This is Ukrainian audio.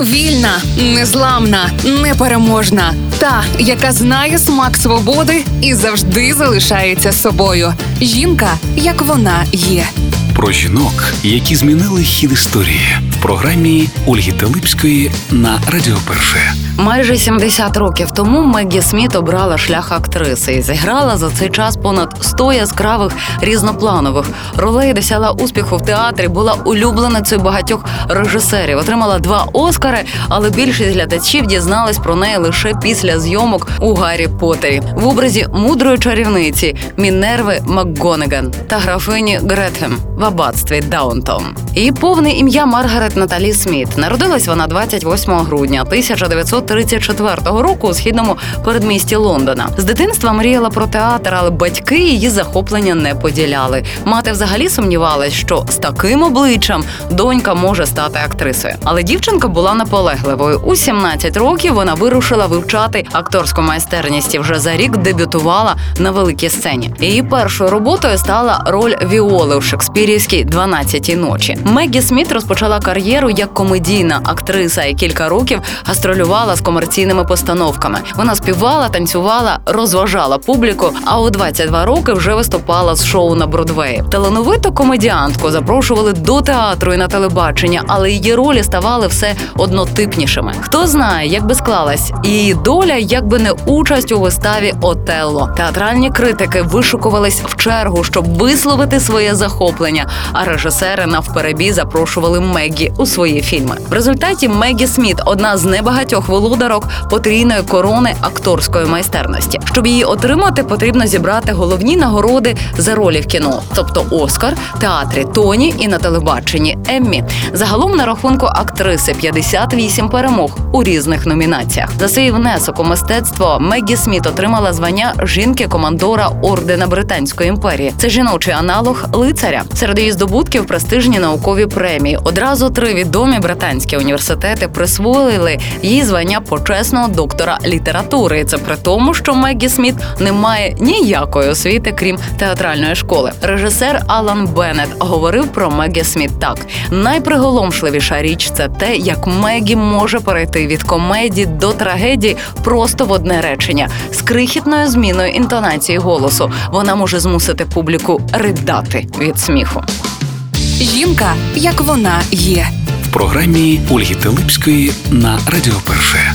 Вільна, незламна, непереможна. Та, яка знає смак свободи і завжди залишається собою. Жінка, як вона є. Про жінок, які змінили хід історії програмі Ольги Телипської на Радіо Перше. Майже 70 років тому Меггі Сміт обрала шлях актриси і зіграла за цей час понад 100 яскравих різнопланових ролей, досягла успіху в театрі, була улюбленицею багатьох режисерів, отримала два Оскари, але більшість глядачів дізнались про неї лише після зйомок у Гаррі Поттері в образі мудрої чарівниці Мінерви МакГонеган та графині Гретхем в аббатстві Даунтон. Її повне ім'я Маргарет Наталі Сміт. Народилась вона 28 грудня 1934 року у східному передмісті Лондона. З дитинства мріяла про театр, але батьки її захоплення не поділяли. Мати взагалі сумнівалась, що з таким обличчям донька може стати актрисою. Але дівчинка була наполегливою. У 17 років вона вирушила вивчати акторську майстерність і вже за рік дебютувала на великій сцені. Її першою роботою стала роль Віоли у шекспірівській «12-й ночі. Меггі Сміт розпочала кар'єру як комедійна актриса і кілька років гастролювала з комерційними постановками. Вона співала, танцювала, розважала публіку. А у 22 роки вже виступала з шоу на Бродвеї. Талановиту комедіантку запрошували до театру і на телебачення, але її ролі ставали все однотипнішими. Хто знає, як би склалась її доля, якби не участь у виставі Отелло. Театральні критики вишукувались в чергу, щоб висловити своє захоплення. А режисери навперебій запрошували У свої фільми. В результаті Меггі Сміт одна з небагатьох володарок потрійної корони акторської майстерності. Щоб її отримати, потрібно зібрати головні нагороди за ролі в кіно, тобто Оскар, театрі Тоні і на телебаченні Еммі. Загалом на рахунку актриси 58 перемог у різних номінаціях. За свій внесок у мистецтво Меггі Сміт отримала звання жінки-командора ордена Британської імперії. Це жіночий аналог лицаря. Серед її здобутків престижні наукові премії. Одразу три відомі британські університети присвоїли їй звання почесного доктора літератури. І це при тому, що Меггі Сміт не має ніякої освіти, крім театральної школи. Режисер Алан Беннет говорив про Меггі Сміт так: найприголомшливіша річ це те, як Мегі може перейти від комедії до трагедії просто в одне речення з крихітною зміною інтонації голосу. Вона може змусити публіку ридати від сміху. Жінка, як вона є. В програмі Ольги Телипської на Радіо Перше.